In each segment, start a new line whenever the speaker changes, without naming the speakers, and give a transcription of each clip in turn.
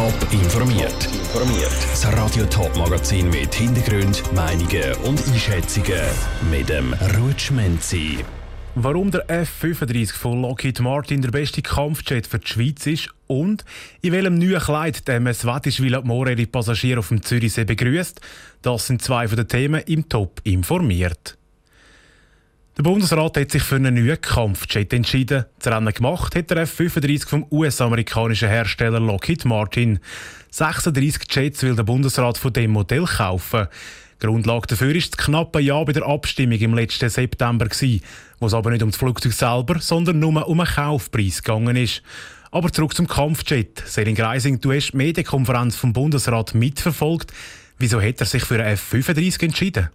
Top informiert. Informiert. Das Radio Top Magazin mit Hintergrund, Meinungen und Einschätzungen mit dem Rutschmenzi.
Warum der F-35 von Lockheed Martin der beste Kampfjet für die Schweiz ist und in welchem neuen Kleid der MS Wattischwil More ihre Passagiere auf dem Zürichsee begrüßt, das sind zwei von den Themen im Top informiert. Der Bundesrat hat sich für einen neuen Kampfjet entschieden. Das Rennen gemacht hat der F-35 vom US-amerikanischen Hersteller Lockheed Martin. 36 Jets will der Bundesrat von dem Modell kaufen. Grundlage dafür ist das knappe Ja bei der Abstimmung im letzten September, wo es aber nicht um das Flugzeug selber, sondern nur um einen Kaufpreis gegangen ist. Aber zurück zum Kampfjet. Selin Greising, du hast die Medienkonferenz vom Bundesrat mitverfolgt. Wieso hat er sich für einen F-35 entschieden?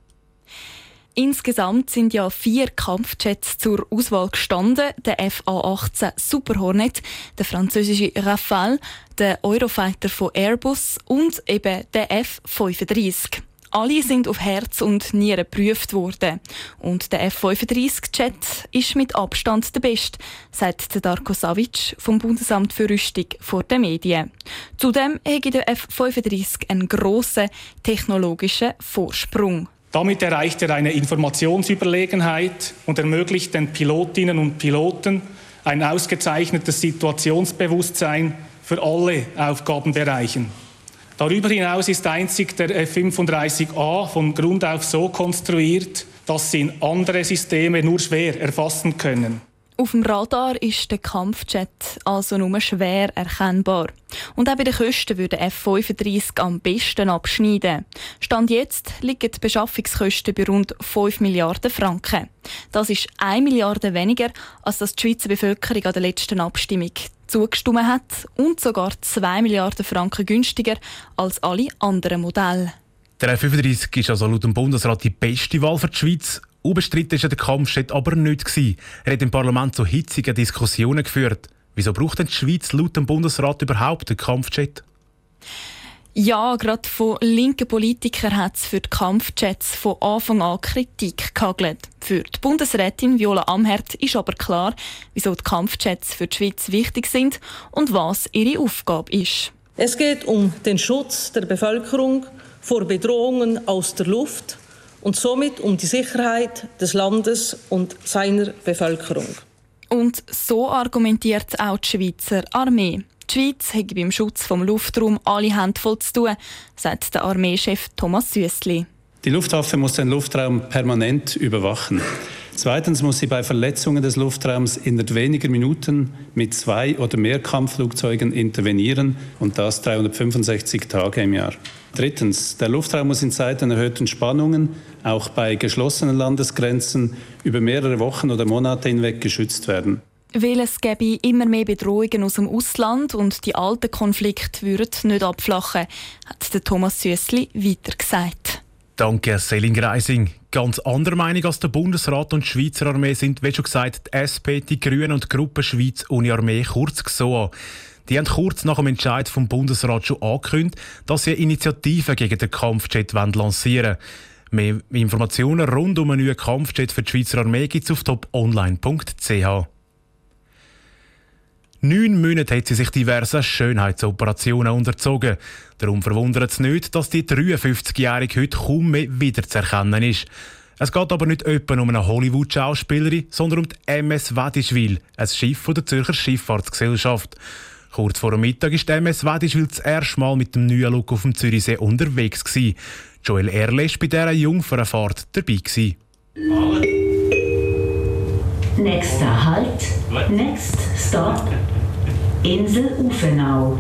Insgesamt sind ja vier Kampfjets zur Auswahl gestanden. Der FA-18 Super Hornet, der französische Rafale, der Eurofighter von Airbus und eben der F-35. Alle sind auf Herz und Nieren geprüft worden. Und der F-35-Jet ist mit Abstand der beste, sagt Darko Savic vom Bundesamt für Rüstung vor den Medien. Zudem hat der F-35 einen grossen technologischen Vorsprung.
Damit erreicht er eine Informationsüberlegenheit und ermöglicht den Pilotinnen und Piloten ein ausgezeichnetes Situationsbewusstsein für alle Aufgabenbereichen. Darüber hinaus ist einzig der F-35A von Grund auf so konstruiert, dass sie andere Systeme nur schwer erfassen können.
Auf dem Radar ist der Kampfjet also nur schwer erkennbar. Und auch bei den Kosten würde F-35 am besten abschneiden. Stand jetzt liegen die Beschaffungskosten bei rund 5 Milliarden Franken. Das ist 1 Milliarde weniger, als das die Schweizer Bevölkerung an der letzten Abstimmung zugestimmt hat und sogar 2 Milliarden Franken günstiger als alle anderen Modelle.
Der F-35 ist also laut dem Bundesrat die beste Wahl für die Schweiz. Unbestritten war der Kampfjet aber nicht. Er hat im Parlament zu hitzigen Diskussionen geführt. Wieso braucht denn die Schweiz laut dem Bundesrat überhaupt einen Kampfjet?
Ja, gerade von linken Politikern hat es für die Kampfjets von Anfang an Kritik gehagelt. Für die Bundesrätin Viola Amherd ist aber klar, wieso die Kampfjets für die Schweiz wichtig sind und was ihre Aufgabe ist.
Es geht um den Schutz der Bevölkerung vor Bedrohungen aus der Luft und somit um die Sicherheit des Landes und seiner Bevölkerung.
Und so argumentiert auch die Schweizer Armee. Die Schweiz hat beim Schutz vom Luftraum alle Hände voll zu tun, sagt der Armeechef Thomas Süssli.
Die Luftwaffe muss den Luftraum permanent überwachen. Zweitens muss sie bei Verletzungen des Luftraums innerhalb weniger Minuten mit zwei oder mehr Kampfflugzeugen intervenieren und das 365 Tage im Jahr. Drittens, der Luftraum muss in Zeiten erhöhten Spannungen, auch bei geschlossenen Landesgrenzen, über mehrere Wochen oder Monate hinweg geschützt werden.
Weil es gäbe immer mehr Bedrohungen aus dem Ausland und die alten Konflikte würden nicht abflachen, hat Thomas Süssli weiter gesagt.
Danke, Selin Greising. Ganz andere Meinung als der Bundesrat und die Schweizer Armee sind, wie schon gesagt, die SP, die Grünen und die Gruppe Schweiz ohne Armee, kurz GSOA. Die haben kurz nach dem Entscheid vom Bundesrat schon angekündigt, dass sie eine Initiative gegen den Kampfjet lancieren wollen. Mehr Informationen rund um einen neuen Kampfjet für die Schweizer Armee gibt es auf toponline.ch. Neun Monate hat sie sich diverse Schönheitsoperationen unterzogen. Darum verwundert es nicht, dass die 53-Jährige heute kaum mehr wiederzuerkennen ist. Es geht aber nicht etwa um eine Hollywood-Schauspielerin, sondern um die MS Wadischwil, ein Schiff der Zürcher Schifffahrtsgesellschaft. Kurz vor dem Mittag ist die MS Wadischwil das erste Mal mit dem neuen Look auf dem Zürichsee unterwegs. Gewesen. Joel Erle war bei dieser Jungfernfahrt dabei. Gewesen.
Nächster Halt. Next Stop. Insel Ufenau.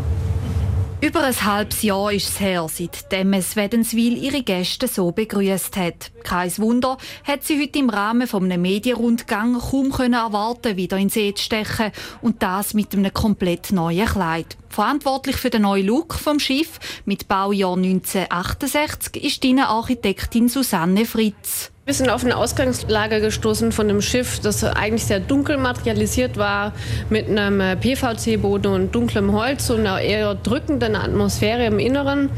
Über ein halbes Jahr ist es her, seit MS Wädenswil ihre Gäste so begrüßt hat. Kein Wunder, hat sie heute im Rahmen von einem Medienrundgang kaum können erwarten, wieder in See zu stechen und das mit einem komplett neuen Kleid. Verantwortlich für den neuen Look vom Schiff mit Baujahr 1968 ist die Architektin Susanne Fritz.
Wir sind auf ein Ausgangslager gestoßen von einem Schiff, das eigentlich sehr dunkel materialisiert war, mit einem äh, PVC-Boden und dunklem Holz und einer eher drückenden Atmosphäre im Inneren.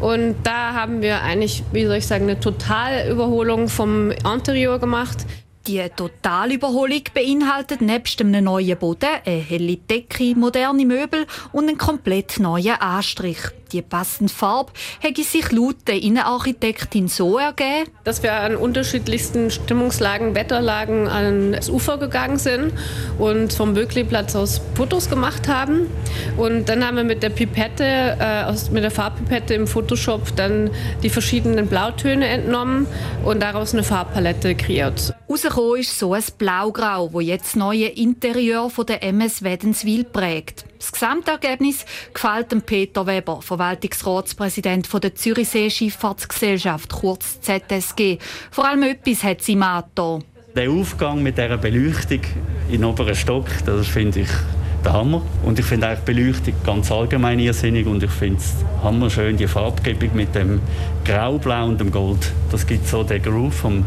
Und da haben wir eigentlich, wie soll ich sagen, eine Totalüberholung vom Interieur gemacht.
Die Totalüberholung beinhaltet nebst einem neuen Boden eine helle Decke, moderne Möbel und einen komplett neuen Anstrich. Die passende Farbe hätte sich laut der Innenarchitektin so ergeben,
dass wir an unterschiedlichsten Stimmungslagen, Wetterlagen ans Ufer gegangen sind und vom Böckli-Platz aus Fotos gemacht haben. Und dann haben wir mit der Pipette, äh, aus, mit der Farbpipette im Photoshop dann die verschiedenen Blautöne entnommen und daraus eine Farbpalette kreiert.
Rausgekommen ist so ein Blaugrau, wo jetzt das neue Interieur von der MS Wädenswil prägt. Das Gesamtergebnis gefällt dem Peter Weber, Verwaltungsratspräsident der Zürichsee Schifffahrtsgesellschaft, kurz ZSG. Vor allem etwas hat sie da.
Der Aufgang mit dieser Beleuchtung den oberen Stock, das finde ich der Hammer. Und ich finde eigentlich Beleuchtung ganz allgemein irrsinnig und ich finde es hammerschön, die Farbgebung mit dem Grau-Blau und dem Gold. Das gibt so den Groove vom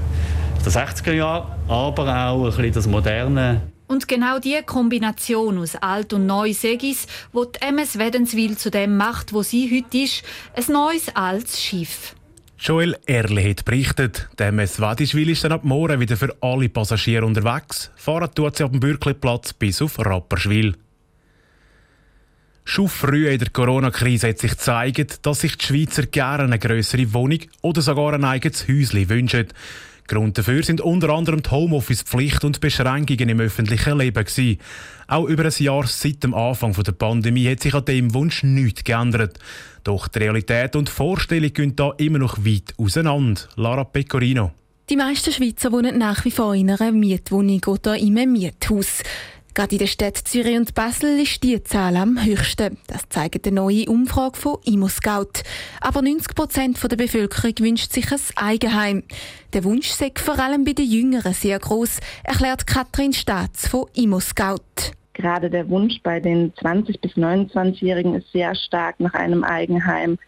der 60er Jahre, aber auch ein bisschen das moderne
und genau diese Kombination aus alt und neu Segis, wo die MS Wädenswil zu dem macht, wo sie heute ist, ein neues altes Schiff.
Joel Erle hat berichtet, der MS Wadischwil ist dann ab morgen wieder für alle Passagiere unterwegs. Fahren tut sie ab dem Bürkliplatz bis auf Rapperschwil. Schon früh in der Corona-Krise hat sich gezeigt, dass sich die Schweizer gerne eine größere Wohnung oder sogar ein eigenes Häuschen wünschen. Grund dafür sind unter anderem die Homeoffice-Pflicht und Beschränkungen im öffentlichen Leben. Gewesen. Auch über ein Jahr seit dem Anfang der Pandemie hat sich an dem Wunsch nichts geändert. Doch die Realität und die Vorstellung gehen da immer noch weit auseinander. Lara Pecorino.
Die meisten Schweizer wohnen nach wie vor in einer Mietwohnung oder in einem Miethaus. Gerade in den Städten Zürich und Basel ist die Zahl am höchsten. Das zeigt eine neue Umfrage von ImmoScout. Aber 90 Prozent der Bevölkerung wünscht sich ein Eigenheim. Der Wunsch sei vor allem bei den Jüngeren sehr groß, erklärt Katrin Staats von ImmoScout.
Gerade der Wunsch bei den 20- bis 29-Jährigen ist sehr stark nach einem Eigenheim.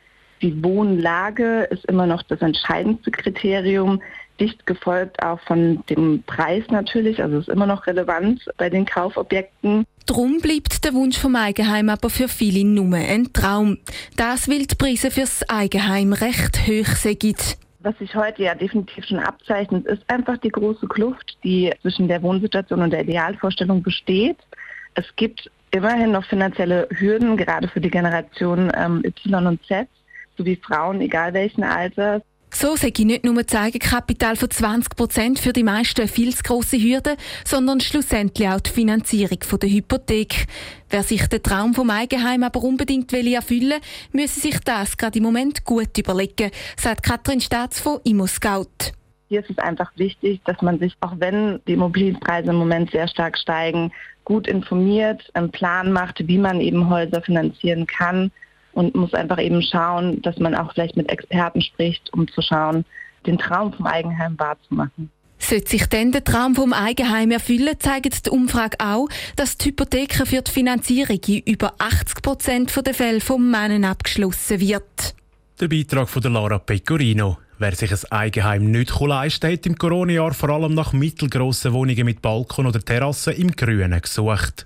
Die Wohnlage ist immer noch das entscheidendste Kriterium dicht gefolgt auch von dem Preis natürlich. Also es ist immer noch relevant bei den Kaufobjekten.
Drum bleibt der Wunsch vom Eigenheim aber für viele nur ein Traum. Das, weil die Preise fürs Eigenheim recht hoch sind.
Was sich heute ja definitiv schon abzeichnet, ist einfach die große Kluft, die zwischen der Wohnsituation und der Idealvorstellung besteht. Es gibt immerhin noch finanzielle Hürden, gerade für die Generation ähm, Y und Z, sowie Frauen, egal welchen Alters.
So sei nicht nur das Eigenkapital von 20 Prozent für die meisten viel zu grosse Hürde, sondern schlussendlich auch die Finanzierung der Hypothek. Wer sich den Traum vom Eigenheim aber unbedingt erfüllen will, müsse sich das gerade im Moment gut überlegen, sagt Katrin Staats von ImmoScout.
Hier ist es einfach wichtig, dass man sich, auch wenn die Immobilienpreise im Moment sehr stark steigen, gut informiert, einen Plan macht, wie man eben Häuser finanzieren kann und muss einfach eben schauen, dass man auch vielleicht mit Experten spricht, um zu schauen, den Traum vom Eigenheim wahrzumachen.
Sollte sich denn der Traum vom Eigenheim erfüllen, zeigt die Umfrage auch, dass die Hypotheken für die Finanzierung in über 80 Prozent der Fälle vom Männern abgeschlossen wird.
Der Beitrag von Lara Pecorino. Wer sich ein Eigenheim nicht leisten kann, hat im Corona-Jahr vor allem nach mittelgrossen Wohnungen mit Balkon oder Terrassen im Grünen gesucht.